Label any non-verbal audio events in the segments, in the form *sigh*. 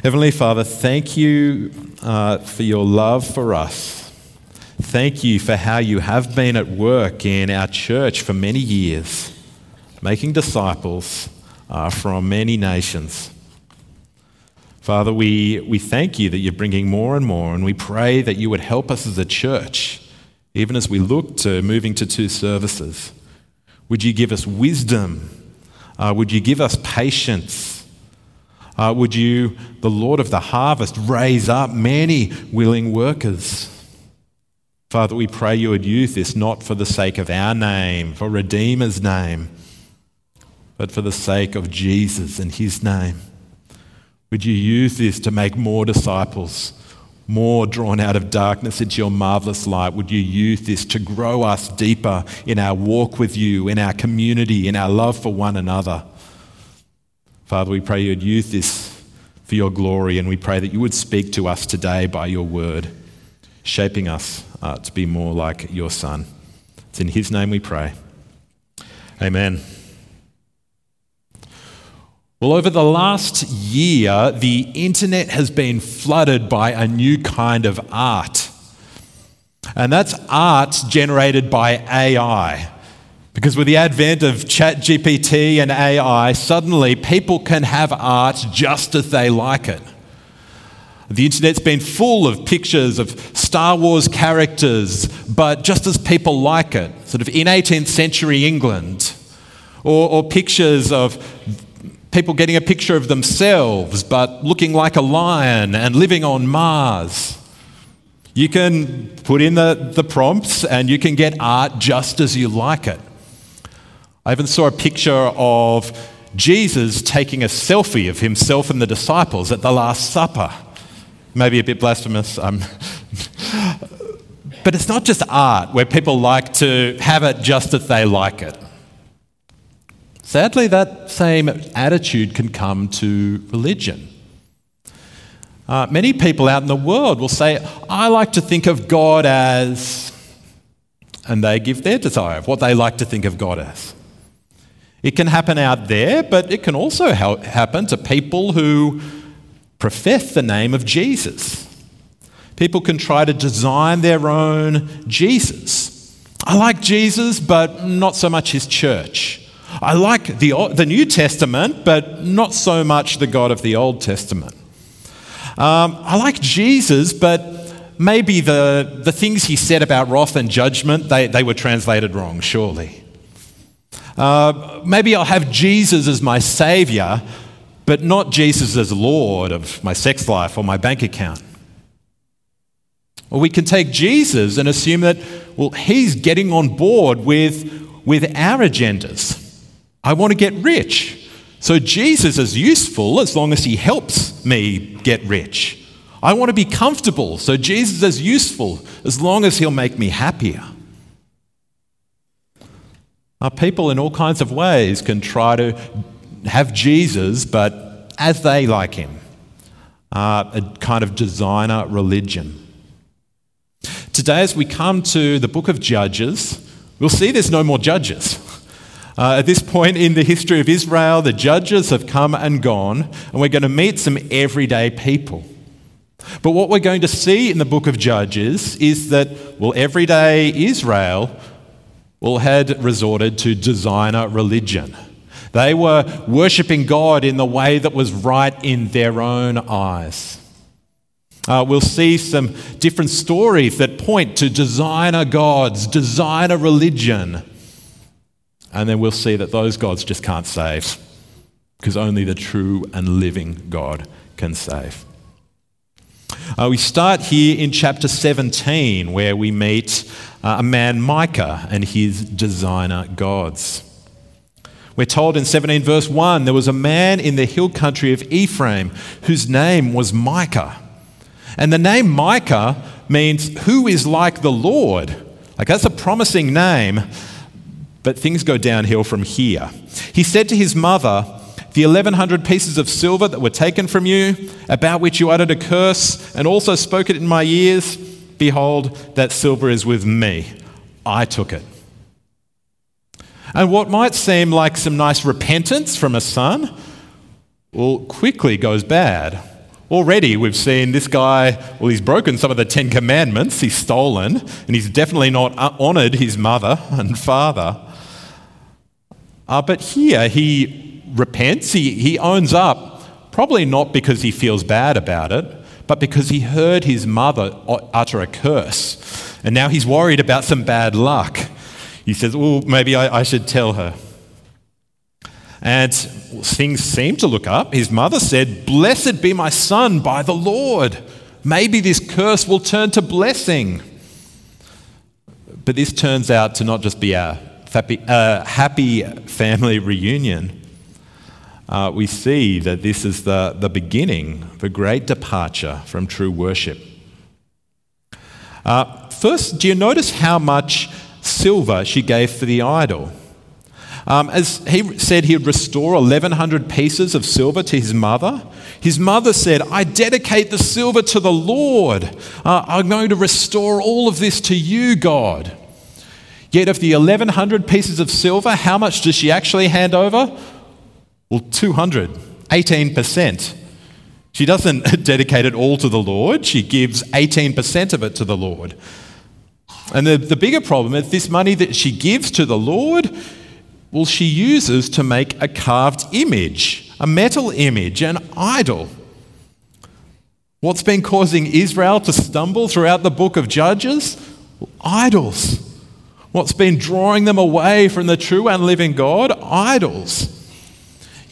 Heavenly Father, thank you uh, for your love for us. Thank you for how you have been at work in our church for many years, making disciples uh, from many nations. Father, we, we thank you that you're bringing more and more, and we pray that you would help us as a church, even as we look to moving to two services. Would you give us wisdom? Uh, would you give us patience? Uh, would you, the Lord of the harvest, raise up many willing workers? Father, we pray you would use this not for the sake of our name, for Redeemer's name, but for the sake of Jesus and his name. Would you use this to make more disciples, more drawn out of darkness into your marvelous light? Would you use this to grow us deeper in our walk with you, in our community, in our love for one another? Father, we pray you'd use this for your glory, and we pray that you would speak to us today by your word, shaping us uh, to be more like your Son. It's in his name we pray. Amen. Well, over the last year, the internet has been flooded by a new kind of art. And that's art generated by AI. Because with the advent of ChatGPT and AI, suddenly people can have art just as they like it. The internet's been full of pictures of Star Wars characters, but just as people like it, sort of in 18th century England, or, or pictures of people getting a picture of themselves, but looking like a lion and living on Mars. You can put in the, the prompts and you can get art just as you like it. I even saw a picture of Jesus taking a selfie of himself and the disciples at the Last Supper. Maybe a bit blasphemous. Um, *laughs* but it's not just art where people like to have it just as they like it. Sadly, that same attitude can come to religion. Uh, many people out in the world will say, I like to think of God as, and they give their desire of what they like to think of God as. It can happen out there, but it can also ha- happen to people who profess the name of Jesus. People can try to design their own Jesus. I like Jesus, but not so much his church. I like the, the New Testament, but not so much the God of the Old Testament. Um, I like Jesus, but maybe the, the things he said about wrath and judgment, they, they were translated wrong, surely. Uh, maybe I'll have Jesus as my savior, but not Jesus as Lord of my sex life or my bank account. Or we can take Jesus and assume that, well, he's getting on board with, with our agendas. I want to get rich. So Jesus is useful as long as he helps me get rich. I want to be comfortable. So Jesus is useful as long as he'll make me happier. Uh, people in all kinds of ways can try to have Jesus, but as they like him. Uh, a kind of designer religion. Today, as we come to the book of Judges, we'll see there's no more judges. Uh, at this point in the history of Israel, the judges have come and gone, and we're going to meet some everyday people. But what we're going to see in the book of Judges is that, well, everyday Israel well, had resorted to designer religion. They were worshipping God in the way that was right in their own eyes. Uh, we'll see some different stories that point to designer gods, designer religion. And then we'll see that those gods just can't save because only the true and living God can save. Uh, we start here in chapter 17, where we meet uh, a man, Micah, and his designer gods. We're told in 17 verse 1 there was a man in the hill country of Ephraim whose name was Micah. And the name Micah means who is like the Lord. Like that's a promising name, but things go downhill from here. He said to his mother, The 1100 pieces of silver that were taken from you, about which you uttered a curse, and also spoke it in my ears, Behold, that silver is with me. I took it. And what might seem like some nice repentance from a son, well, quickly goes bad. Already, we've seen this guy, well, he's broken some of the Ten Commandments, he's stolen, and he's definitely not honored his mother *laughs* and father. Uh, but here, he repents, he, he owns up, probably not because he feels bad about it, but because he heard his mother utter a curse. And now he's worried about some bad luck. He says, Well, maybe I, I should tell her. And things seem to look up. His mother said, Blessed be my son by the Lord. Maybe this curse will turn to blessing. But this turns out to not just be a uh, happy family reunion. Uh, we see that this is the, the beginning, of a great departure from true worship. Uh, first, do you notice how much silver she gave for the idol? Um, as he said he'd restore 1,100 pieces of silver to his mother, his mother said, I dedicate the silver to the Lord. Uh, I'm going to restore all of this to you, God. Yet, of the 1,100 pieces of silver, how much does she actually hand over? Well, 200, 18%. She doesn't *laughs* dedicate it all to the Lord, she gives 18% of it to the Lord. And the, the bigger problem is this money that she gives to the Lord well, she uses to make a carved image, a metal image, an idol. What's been causing Israel to stumble throughout the book of Judges? Idols. What's been drawing them away from the true and living God? Idols.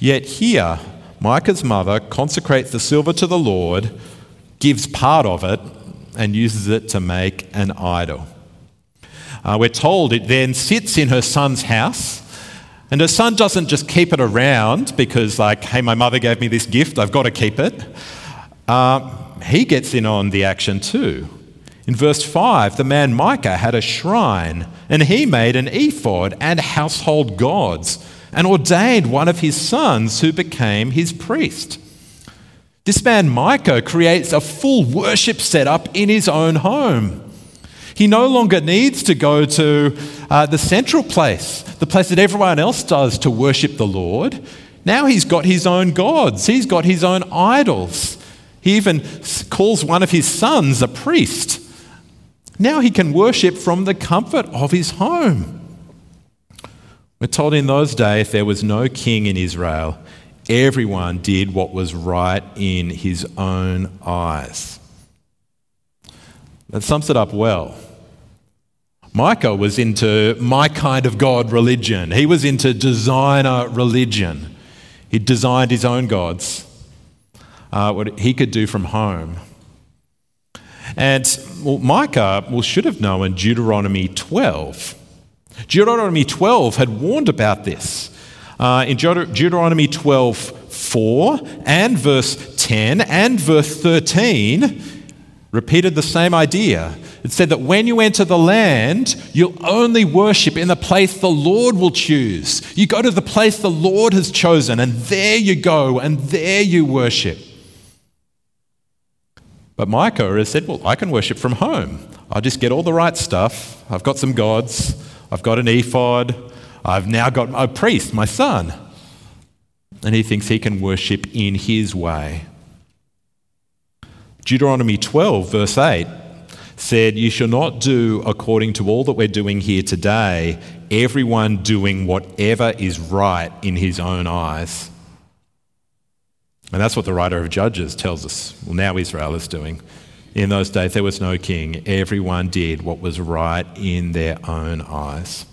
Yet here, Micah's mother consecrates the silver to the Lord, gives part of it, and uses it to make an idol. Uh, we're told it then sits in her son's house and her son doesn't just keep it around because, like, hey, my mother gave me this gift, I've got to keep it. Uh, he gets in on the action too. In verse 5, the man Micah had a shrine, and he made an ephod and household gods, and ordained one of his sons who became his priest. This man Micah creates a full worship setup in his own home. He no longer needs to go to uh, the central place, the place that everyone else does to worship the Lord. Now he's got his own gods, he's got his own idols. He even calls one of his sons a priest. Now he can worship from the comfort of his home. We're told in those days there was no king in Israel. Everyone did what was right in his own eyes. That sums it up well. Micah was into my kind of God religion. He was into designer religion. He designed his own gods, uh, what he could do from home. And well, Micah well, should have known Deuteronomy 12. Deuteronomy 12 had warned about this. Uh, in Deuteronomy 12, 4 and verse 10 and verse 13, repeated the same idea. It said that when you enter the land, you'll only worship in the place the Lord will choose. You go to the place the Lord has chosen, and there you go, and there you worship. But Micah has said, Well, I can worship from home. I'll just get all the right stuff. I've got some gods, I've got an ephod, I've now got a priest, my son. And he thinks he can worship in his way. Deuteronomy 12, verse 8 said, You shall not do according to all that we're doing here today, everyone doing whatever is right in his own eyes. And that's what the writer of Judges tells us. Well, now Israel is doing. In those days, there was no king. Everyone did what was right in their own eyes.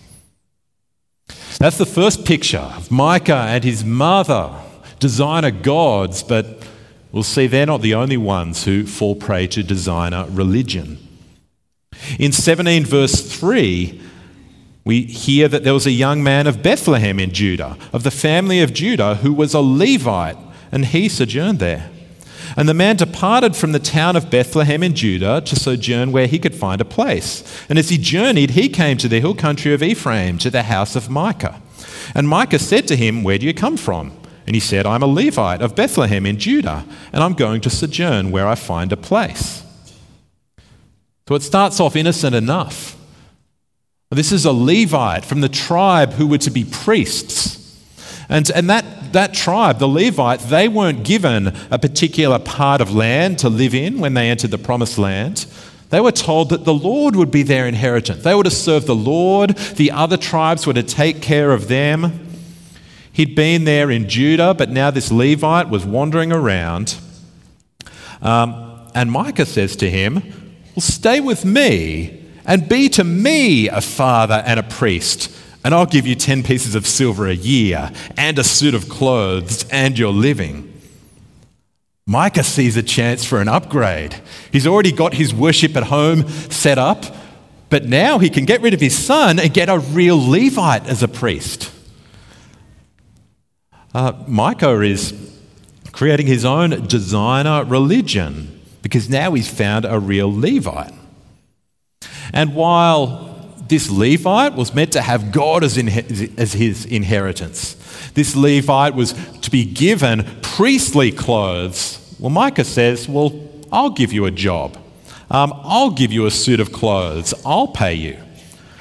That's the first picture of Micah and his mother, designer gods, but we'll see they're not the only ones who fall prey to designer religion. In 17, verse 3, we hear that there was a young man of Bethlehem in Judah, of the family of Judah, who was a Levite, and he sojourned there. And the man departed from the town of Bethlehem in Judah to sojourn where he could find a place. And as he journeyed, he came to the hill country of Ephraim, to the house of Micah. And Micah said to him, Where do you come from? And he said, I'm a Levite of Bethlehem in Judah, and I'm going to sojourn where I find a place. So it starts off innocent enough. This is a Levite from the tribe who were to be priests. And, and that that, tribe, the Levites, they weren't given a particular part of land to live in when they entered the promised land. They were told that the Lord would be their inheritance. They were to serve the Lord, the other tribes were to take care of them. He'd been there in Judah, but now this Levite was wandering around. Um, and Micah says to him, Well, stay with me and be to me a father and a priest, and I'll give you 10 pieces of silver a year and a suit of clothes and your living. Micah sees a chance for an upgrade. He's already got his worship at home set up, but now he can get rid of his son and get a real Levite as a priest. Uh, Micah is creating his own designer religion because now he's found a real Levite. And while this Levite was meant to have God as, in, as his inheritance, this Levite was to be given priestly clothes. Well, Micah says, Well, I'll give you a job. Um, I'll give you a suit of clothes. I'll pay you.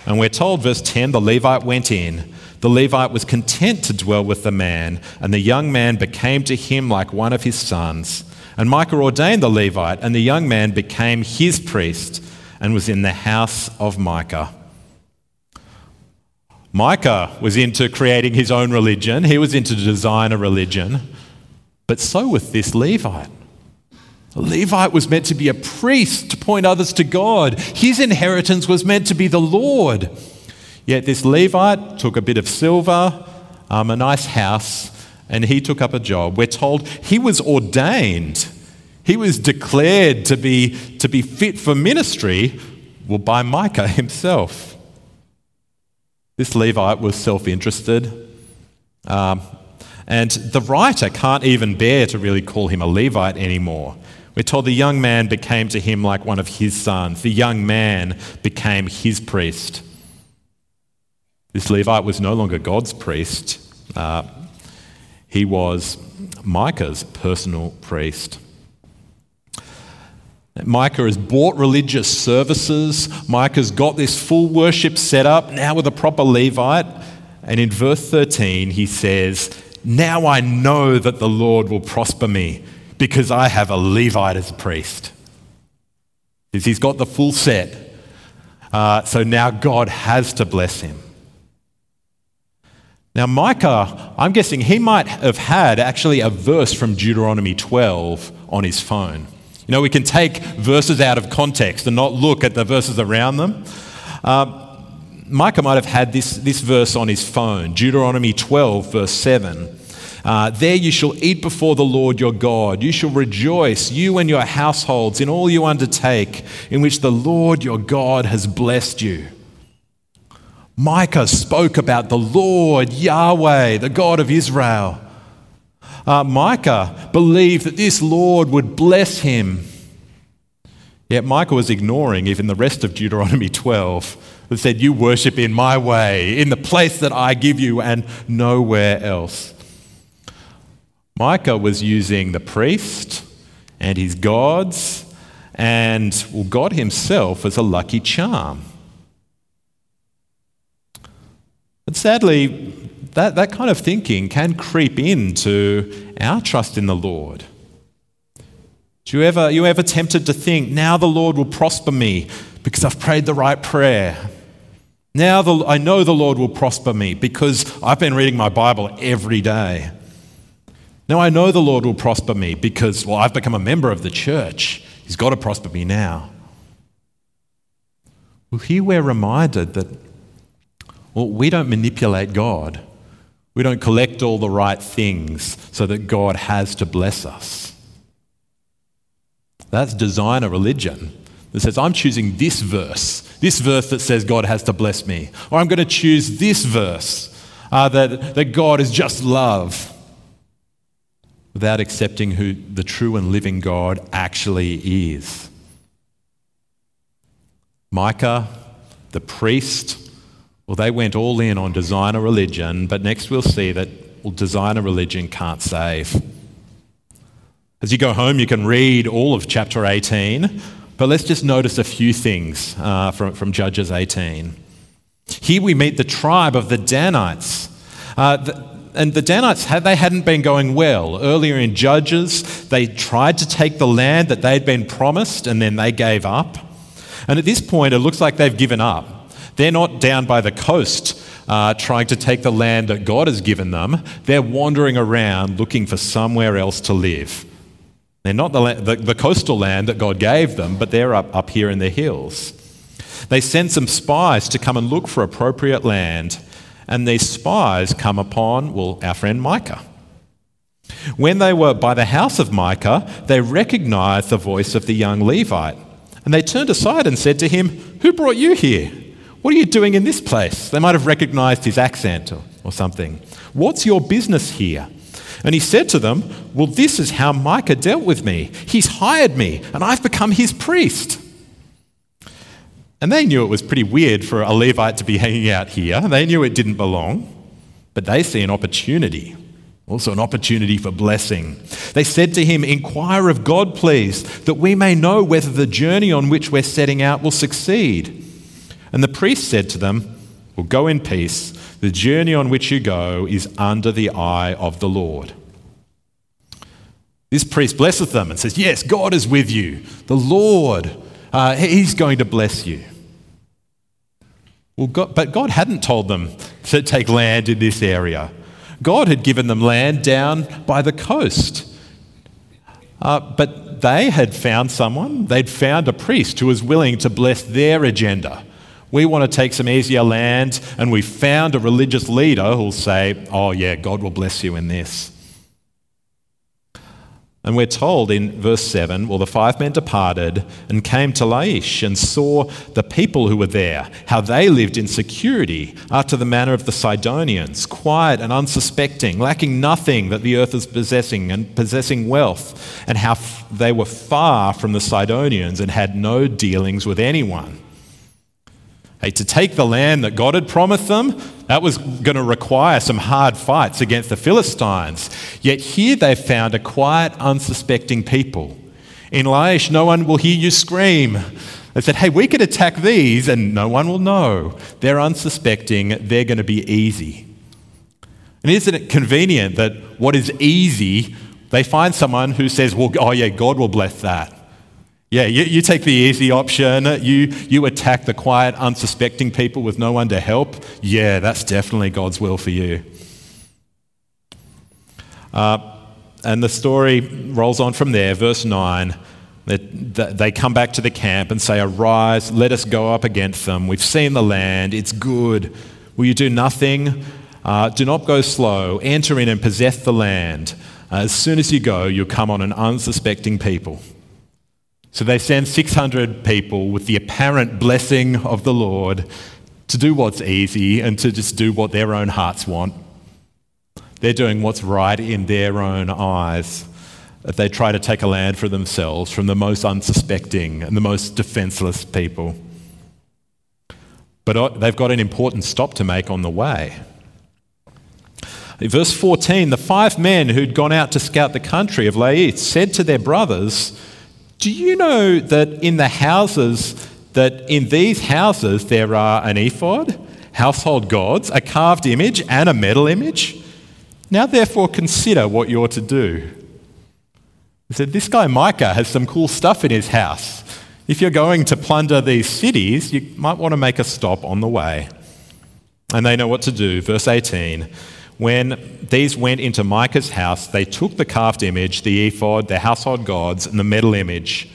And we're told, verse 10, the Levite went in. The Levite was content to dwell with the man, and the young man became to him like one of his sons. And Micah ordained the Levite, and the young man became his priest and was in the house of Micah. Micah was into creating his own religion, he was into design a religion, but so with this Levite. The Levite was meant to be a priest to point others to God. His inheritance was meant to be the Lord. Yet this Levite took a bit of silver, um, a nice house, and he took up a job. We're told he was ordained he was declared to be, to be fit for ministry well, by Micah himself. This Levite was self interested. Um, and the writer can't even bear to really call him a Levite anymore. We're told the young man became to him like one of his sons. The young man became his priest. This Levite was no longer God's priest, uh, he was Micah's personal priest. Micah has bought religious services. Micah's got this full worship set up now with a proper Levite. And in verse 13, he says, Now I know that the Lord will prosper me because I have a Levite as a priest. Because he's got the full set. Uh, so now God has to bless him. Now, Micah, I'm guessing he might have had actually a verse from Deuteronomy 12 on his phone. You know, we can take verses out of context and not look at the verses around them. Uh, Micah might have had this, this verse on his phone Deuteronomy 12, verse 7. Uh, there you shall eat before the Lord your God. You shall rejoice, you and your households, in all you undertake, in which the Lord your God has blessed you. Micah spoke about the Lord, Yahweh, the God of Israel. Uh, Micah believed that this Lord would bless him. Yet Micah was ignoring even the rest of Deuteronomy 12 that said, You worship in my way, in the place that I give you, and nowhere else. Micah was using the priest and his gods and well, God himself as a lucky charm. But sadly, that, that kind of thinking can creep into our trust in the Lord. Do you ever, you ever tempted to think, now the Lord will prosper me because I've prayed the right prayer? Now the, I know the Lord will prosper me because I've been reading my Bible every day. Now I know the Lord will prosper me because, well, I've become a member of the church. He's got to prosper me now. Well, here we're reminded that, well, we don't manipulate God. We don't collect all the right things so that God has to bless us. That's designer religion that says, I'm choosing this verse, this verse that says God has to bless me. Or I'm going to choose this verse uh, that, that God is just love without accepting who the true and living God actually is. Micah, the priest, well, they went all in on designer religion, but next we'll see that well, designer religion can't save. As you go home, you can read all of chapter 18, but let's just notice a few things uh, from, from Judges 18. Here we meet the tribe of the Danites. Uh, the, and the Danites, they hadn't been going well. Earlier in Judges, they tried to take the land that they'd been promised and then they gave up. And at this point, it looks like they've given up. They're not down by the coast uh, trying to take the land that God has given them. They're wandering around looking for somewhere else to live. They're not the, the, the coastal land that God gave them, but they're up, up here in the hills. They send some spies to come and look for appropriate land. And these spies come upon, well, our friend Micah. When they were by the house of Micah, they recognized the voice of the young Levite. And they turned aside and said to him, Who brought you here? What are you doing in this place? They might have recognized his accent or, or something. What's your business here? And he said to them, Well, this is how Micah dealt with me. He's hired me, and I've become his priest. And they knew it was pretty weird for a Levite to be *laughs* hanging out here. They knew it didn't belong, but they see an opportunity, also an opportunity for blessing. They said to him, Inquire of God, please, that we may know whether the journey on which we're setting out will succeed. And the priest said to them, Well, go in peace. The journey on which you go is under the eye of the Lord. This priest blesses them and says, Yes, God is with you. The Lord uh, he's going to bless you. Well, God, but God hadn't told them to take land in this area. God had given them land down by the coast. Uh, but they had found someone, they'd found a priest who was willing to bless their agenda. We want to take some easier land, and we found a religious leader who'll say, Oh, yeah, God will bless you in this. And we're told in verse 7 well, the five men departed and came to Laish and saw the people who were there, how they lived in security after the manner of the Sidonians, quiet and unsuspecting, lacking nothing that the earth is possessing and possessing wealth, and how f- they were far from the Sidonians and had no dealings with anyone. Hey, to take the land that God had promised them, that was going to require some hard fights against the Philistines. Yet here they've found a quiet, unsuspecting people. In Laish, no one will hear you scream. They said, hey, we could attack these and no one will know. They're unsuspecting, they're going to be easy. And isn't it convenient that what is easy, they find someone who says, well, oh yeah, God will bless that. Yeah, you, you, take the easy option. You, you attack the quiet, unsuspecting people with no one to help. Yeah, that's definitely God's will for you. Uh, and the story rolls on from there, verse 9. They come back to the camp and say, Arise, let us go up against them. We've seen the land, it's good. Will you do nothing? Uh, do not go slow. Enter in and possess the land. Uh, as soon as you go, you'll come on an unsuspecting people. So they send 600 people with the apparent blessing of the Lord to do what's easy and to just do what their own hearts want. They're doing what's right in their own eyes. They try to take a land for themselves from the most unsuspecting and the most defenseless people. But they've got an important stop to make on the way. In verse 14, the five men who'd gone out to scout the country of Laish said to their brothers, do you know that in the houses, that in these houses there are an ephod, household gods, a carved image, and a metal image? Now therefore consider what you're to do. He said, This guy Micah has some cool stuff in his house. If you're going to plunder these cities, you might want to make a stop on the way. And they know what to do. Verse 18 when these went into Micah's house, they took the carved image, the ephod, the household gods, and the metal image.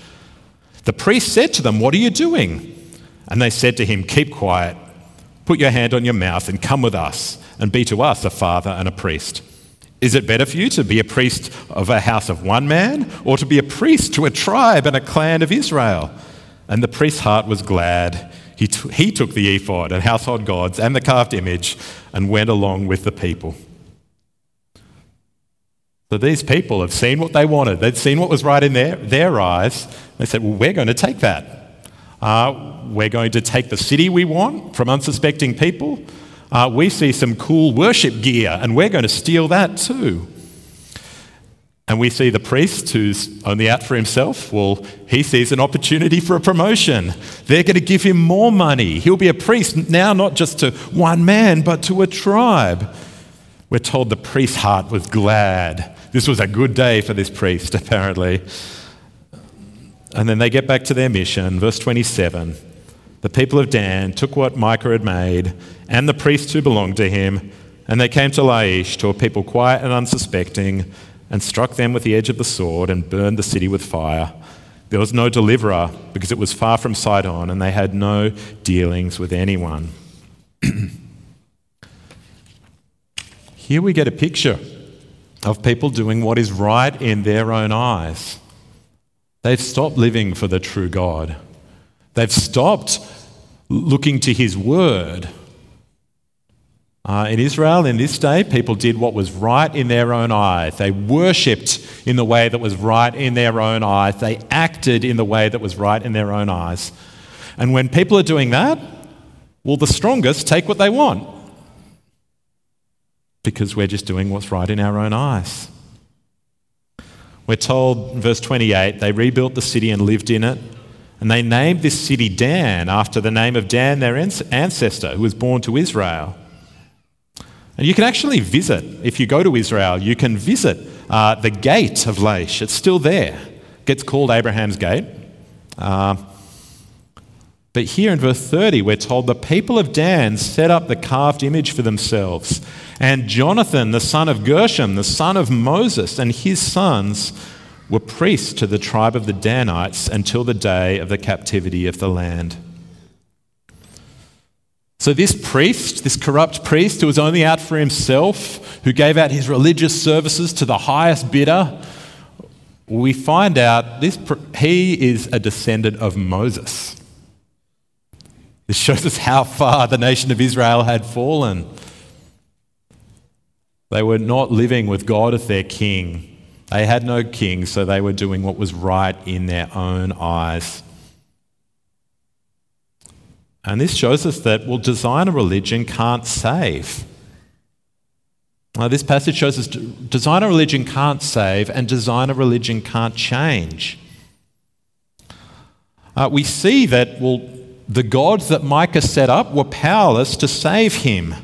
The priest said to them, What are you doing? And they said to him, Keep quiet, put your hand on your mouth, and come with us, and be to us a father and a priest. Is it better for you to be a priest of a house of one man, or to be a priest to a tribe and a clan of Israel? And the priest's heart was glad. He, t- he took the ephod and household gods and the carved image and went along with the people. So these people have seen what they wanted. They'd seen what was right in their, their eyes. They said, Well, we're going to take that. Uh, we're going to take the city we want from unsuspecting people. Uh, we see some cool worship gear, and we're going to steal that too. And we see the priest who's only out for himself. Well, he sees an opportunity for a promotion. They're going to give him more money. He'll be a priest now, not just to one man, but to a tribe. We're told the priest's heart was glad. This was a good day for this priest, *laughs* apparently. And then they get back to their mission. Verse 27 The people of Dan took what Micah had made and the priests who belonged to him, and they came to Laish, to a people quiet and unsuspecting, and struck them with the edge of the sword and burned the city with fire. There was no deliverer because it was far from Sidon, and they had no dealings with anyone. *clears throat* Here we get a picture of people doing what is right in their own eyes. They've stopped living for the true God. They've stopped looking to His Word. Uh, in Israel, in this day, people did what was right in their own eyes. They worshipped in the way that was right in their own eyes. They acted in the way that was right in their own eyes. And when people are doing that, well, the strongest take what they want because we're just doing what's right in our own eyes. We're told verse 28 they rebuilt the city and lived in it. And they named this city Dan after the name of Dan, their ancestor, who was born to Israel. And you can actually visit, if you go to Israel, you can visit uh, the gate of Laish. It's still there. It gets called Abraham's Gate. Uh, but here in verse 30, we're told the people of Dan set up the carved image for themselves. And Jonathan, the son of Gershom, the son of Moses, and his sons were priests to the tribe of the Danites until the day of the captivity of the land. So, this priest, this corrupt priest who was only out for himself, who gave out his religious services to the highest bidder, we find out this, he is a descendant of Moses. This shows us how far the nation of Israel had fallen. They were not living with God as their king. They had no king, so they were doing what was right in their own eyes. And this shows us that, well, design a religion can't save. Now, this passage shows us design a religion can't save and design a religion can't change. Uh, we see that, well, the gods that Micah set up were powerless to save him.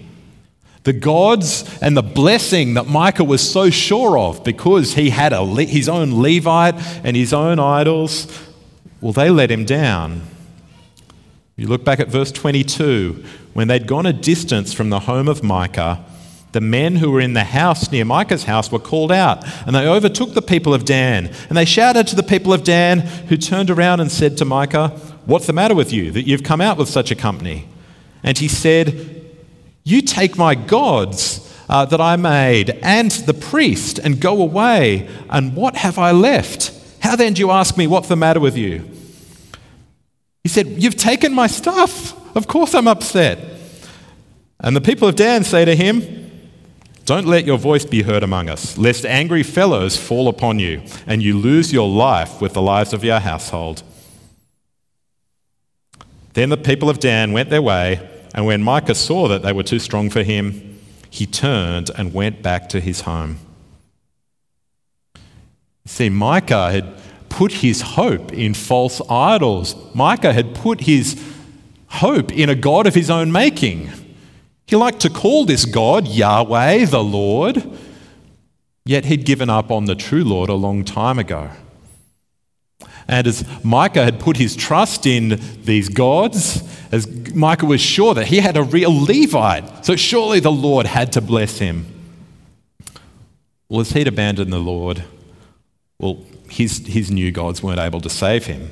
The gods and the blessing that Micah was so sure of because he had a, his own Levite and his own idols, well, they let him down. You look back at verse 22 when they'd gone a distance from the home of Micah, the men who were in the house near Micah's house were called out, and they overtook the people of Dan. And they shouted to the people of Dan, who turned around and said to Micah, What's the matter with you that you've come out with such a company? And he said, You take my gods uh, that I made and the priest and go away, and what have I left? How then do you ask me what's the matter with you? He said, You've taken my stuff. Of course I'm upset. And the people of Dan say to him, Don't let your voice be heard among us, lest angry fellows fall upon you and you lose your life with the lives of your household. Then the people of Dan went their way, and when Micah saw that they were too strong for him, he turned and went back to his home. See, Micah had put his hope in false idols. Micah had put his hope in a God of his own making. He liked to call this God Yahweh, the Lord, yet he'd given up on the true Lord a long time ago. And as Micah had put his trust in these gods, as Micah was sure that he had a real Levite, so surely the Lord had to bless him. Well, as he'd abandoned the Lord, well, his, his new gods weren't able to save him.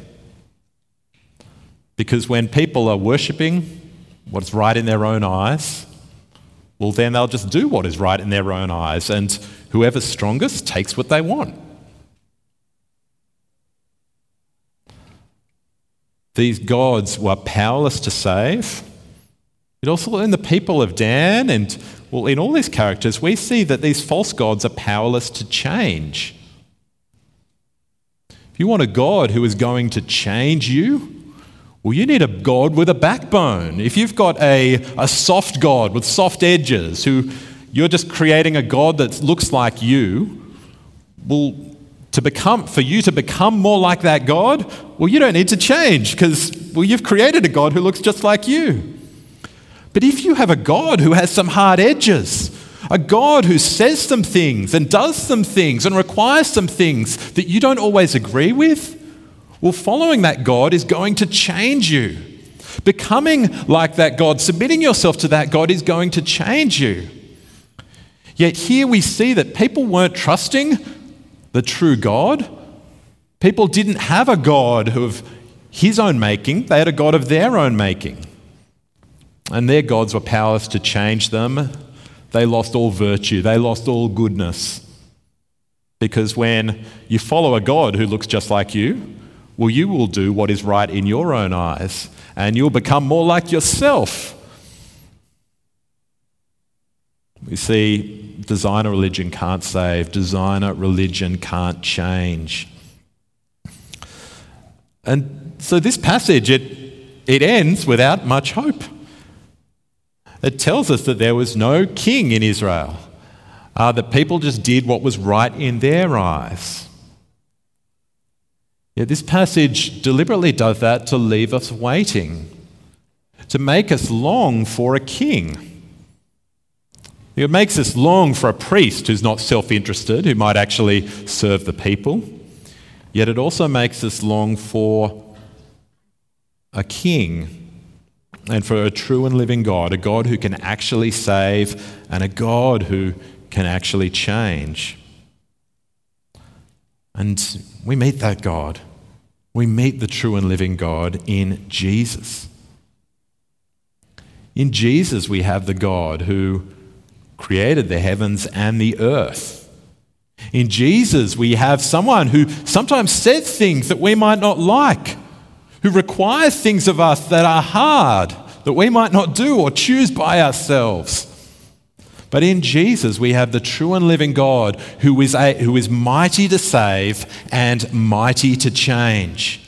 Because when people are worshipping what's right in their own eyes, well, then they'll just do what is right in their own eyes, and whoever's strongest takes what they want. These gods were powerless to save. But also in the people of Dan and, well, in all these characters, we see that these false gods are powerless to change. If you want a God who is going to change you, well, you need a God with a backbone. If you've got a, a soft God with soft edges, who you're just creating a God that looks like you, well, to become, for you to become more like that God, well, you don't need to change because, well, you've created a God who looks just like you. But if you have a God who has some hard edges, A God who says some things and does some things and requires some things that you don't always agree with? Well, following that God is going to change you. Becoming like that God, submitting yourself to that God is going to change you. Yet here we see that people weren't trusting the true God. People didn't have a God of his own making, they had a God of their own making. And their gods were powerless to change them. They lost all virtue, they lost all goodness. Because when you follow a God who looks just like you, well, you will do what is right in your own eyes, and you'll become more like yourself. We see designer religion can't save, designer religion can't change. And so this passage, it, it ends without much hope. It tells us that there was no king in Israel, uh, that people just did what was right in their eyes. Yet this passage deliberately does that to leave us waiting, to make us long for a king. It makes us long for a priest who's not self interested, who might actually serve the people. Yet it also makes us long for a king and for a true and living God, a God who can actually save and a God who can actually change. And we meet that God. We meet the true and living God in Jesus. In Jesus, we have the God who created the heavens and the earth. In Jesus, we have someone who sometimes says things that we might not like, who requires things of us that are hard, that we might not do or choose by ourselves. But in Jesus, we have the true and living God who is, a, who is mighty to save and mighty to change.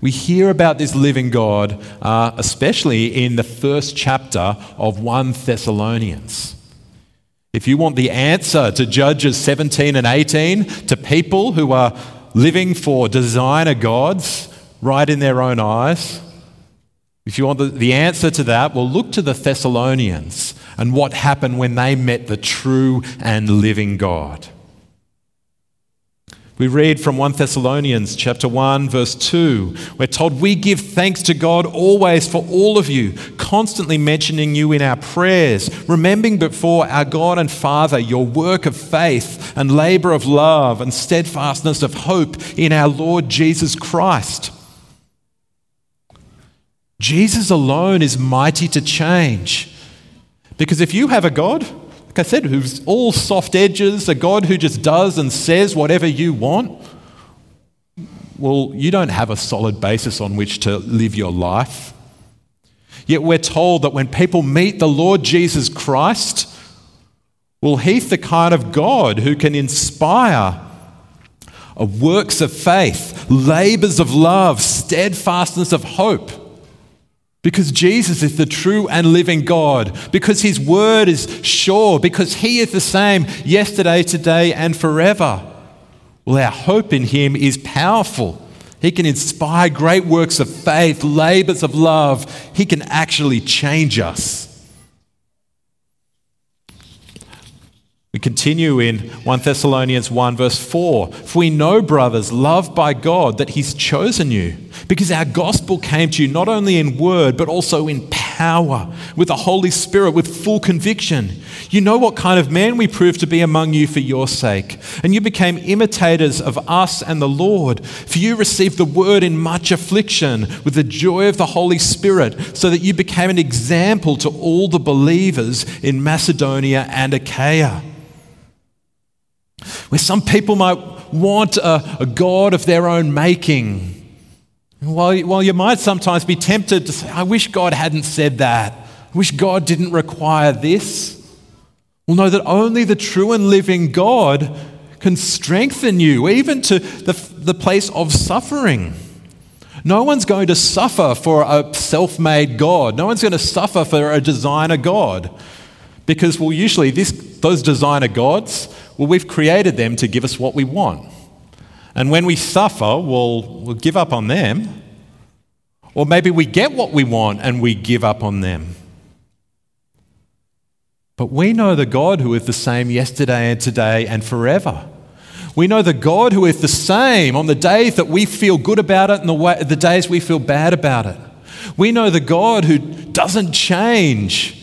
We hear about this living God, uh, especially in the first chapter of 1 Thessalonians. If you want the answer to Judges 17 and 18, to people who are living for designer gods right in their own eyes, if you want the, the answer to that, well, look to the Thessalonians and what happened when they met the true and living God. We read from 1 Thessalonians chapter 1 verse 2. We're told we give thanks to God always for all of you, constantly mentioning you in our prayers, remembering before our God and Father your work of faith and labor of love and steadfastness of hope in our Lord Jesus Christ. Jesus alone is mighty to change. Because if you have a God like I said, who's all soft edges, a God who just does and says whatever you want, well, you don't have a solid basis on which to live your life. Yet we're told that when people meet the Lord Jesus Christ, well, He's the kind of God who can inspire works of faith, labors of love, steadfastness of hope. Because Jesus is the true and living God, because His word is sure, because He is the same yesterday, today, and forever. Well, our hope in Him is powerful. He can inspire great works of faith, labors of love. He can actually change us. We continue in 1 Thessalonians 1, verse 4. For we know, brothers, loved by God, that He's chosen you, because our gospel came to you not only in word, but also in power, with the Holy Spirit, with full conviction. You know what kind of man we proved to be among you for your sake. And you became imitators of us and the Lord. For you received the word in much affliction, with the joy of the Holy Spirit, so that you became an example to all the believers in Macedonia and Achaia where some people might want a, a God of their own making. While, while you might sometimes be tempted to say, I wish God hadn't said that. I wish God didn't require this. Well, know that only the true and living God can strengthen you, even to the, the place of suffering. No one's going to suffer for a self made God. No one's going to suffer for a designer God. Because, well, usually this, those designer gods, well, we've created them to give us what we want. And when we suffer, we'll, we'll give up on them. Or maybe we get what we want and we give up on them. But we know the God who is the same yesterday and today and forever. We know the God who is the same on the days that we feel good about it and the, way, the days we feel bad about it. We know the God who doesn't change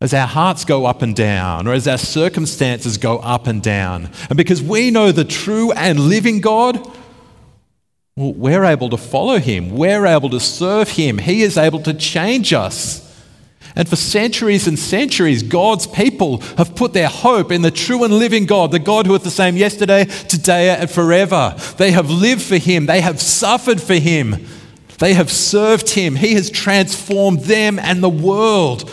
as our hearts go up and down or as our circumstances go up and down. And because we know the true and living God, well, we're able to follow him. We're able to serve him. He is able to change us. And for centuries and centuries, God's people have put their hope in the true and living God, the God who is the same yesterday, today, and forever. They have lived for Him, they have suffered for Him, they have served Him. He has transformed them and the world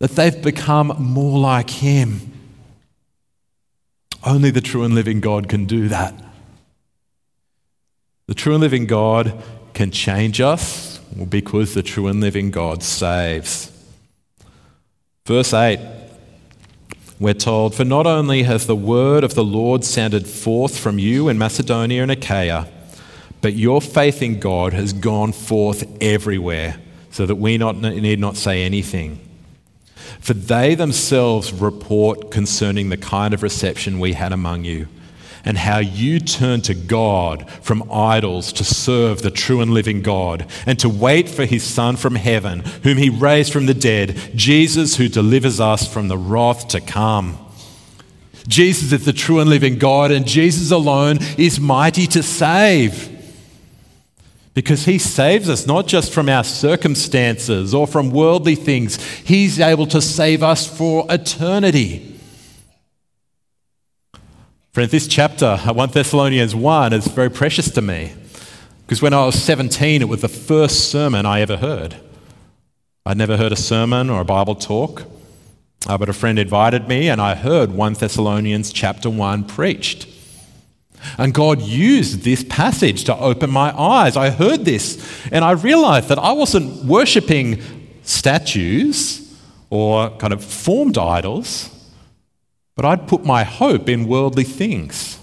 that they've become more like Him. Only the true and living God can do that. The true and living God can change us because the true and living God saves. Verse 8, we're told, For not only has the word of the Lord sounded forth from you in Macedonia and Achaia, but your faith in God has gone forth everywhere, so that we not, need not say anything. For they themselves report concerning the kind of reception we had among you and how you turned to God from idols to serve the true and living God and to wait for his Son from heaven, whom he raised from the dead, Jesus, who delivers us from the wrath to come. Jesus is the true and living God, and Jesus alone is mighty to save. Because he saves us not just from our circumstances or from worldly things, he's able to save us for eternity. Friends, this chapter, 1 Thessalonians 1, is very precious to me because when I was 17, it was the first sermon I ever heard. I'd never heard a sermon or a Bible talk, uh, but a friend invited me and I heard 1 Thessalonians chapter 1 preached. And God used this passage to open my eyes. I heard this and I realized that I wasn't worshipping statues or kind of formed idols. But I'd put my hope in worldly things.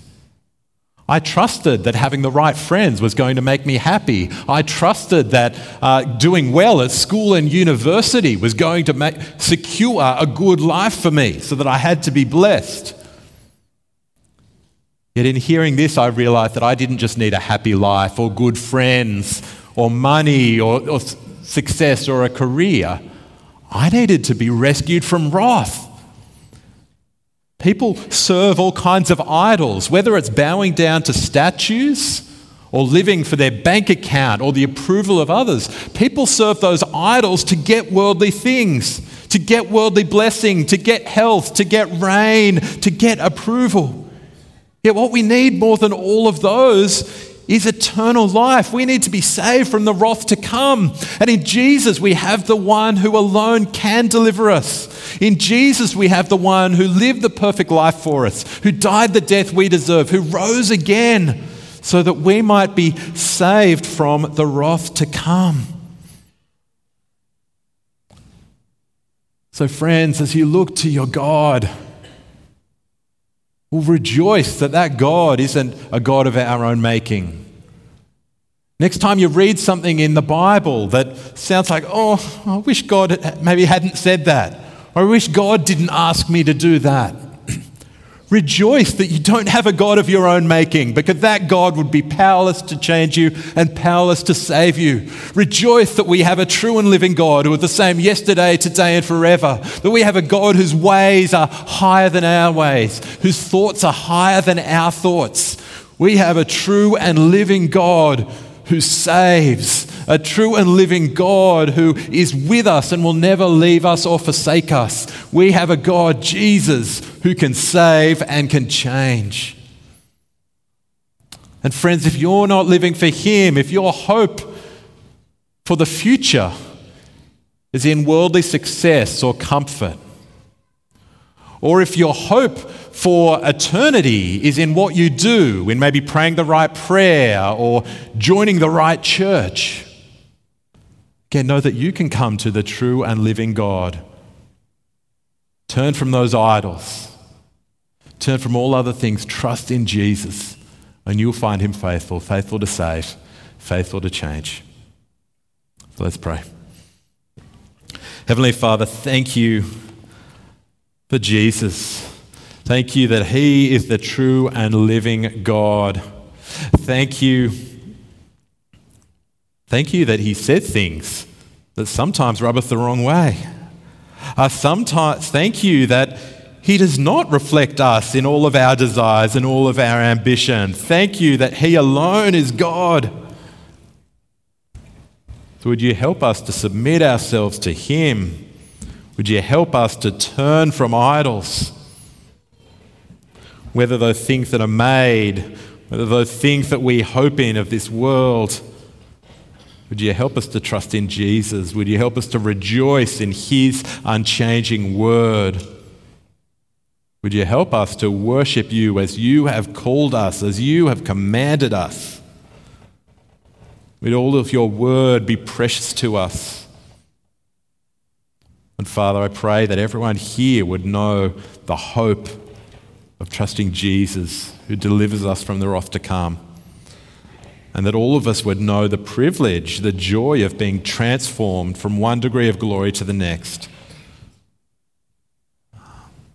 I trusted that having the right friends was going to make me happy. I trusted that uh, doing well at school and university was going to make, secure a good life for me so that I had to be blessed. Yet in hearing this, I realized that I didn't just need a happy life or good friends or money or, or success or a career. I needed to be rescued from wrath. People serve all kinds of idols, whether it's bowing down to statues or living for their bank account or the approval of others. People serve those idols to get worldly things, to get worldly blessing, to get health, to get rain, to get approval. Yet, what we need more than all of those is eternal life. We need to be saved from the wrath to come. And in Jesus, we have the one who alone can deliver us. In Jesus, we have the one who lived the perfect life for us, who died the death we deserve, who rose again so that we might be saved from the wrath to come. So, friends, as you look to your God, We'll rejoice that that God isn't a God of our own making. Next time you read something in the Bible that sounds like, oh, I wish God maybe hadn't said that, or I wish God didn't ask me to do that. Rejoice that you don't have a God of your own making, because that God would be powerless to change you and powerless to save you. Rejoice that we have a true and living God who is the same yesterday, today, and forever. That we have a God whose ways are higher than our ways, whose thoughts are higher than our thoughts. We have a true and living God who saves, a true and living God who is with us and will never leave us or forsake us. We have a God, Jesus, who can save and can change. And friends, if you're not living for Him, if your hope for the future is in worldly success or comfort, or if your hope for eternity is in what you do, in maybe praying the right prayer or joining the right church, again, know that you can come to the true and living God. Turn from those idols, turn from all other things, trust in Jesus, and you'll find him faithful, faithful to save, faithful to change. So let's pray. Heavenly Father, thank you for Jesus. Thank you that He is the true and living God. Thank you. Thank you that He said things that sometimes rub us the wrong way. Uh, sometimes, thank you that He does not reflect us in all of our desires and all of our ambition. Thank you that He alone is God. So, would you help us to submit ourselves to Him? Would you help us to turn from idols? Whether those things that are made, whether those things that we hope in of this world, would you help us to trust in Jesus? Would you help us to rejoice in His unchanging word? Would you help us to worship you as you have called us, as you have commanded us? Would all of your word be precious to us? And Father, I pray that everyone here would know the hope of trusting Jesus who delivers us from the wrath to come. And that all of us would know the privilege, the joy of being transformed from one degree of glory to the next,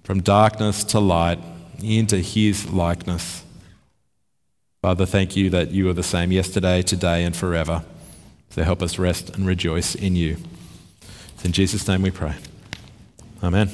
from darkness to light, into His likeness. Father, thank you that you are the same yesterday, today, and forever. So help us rest and rejoice in you. In Jesus' name we pray. Amen.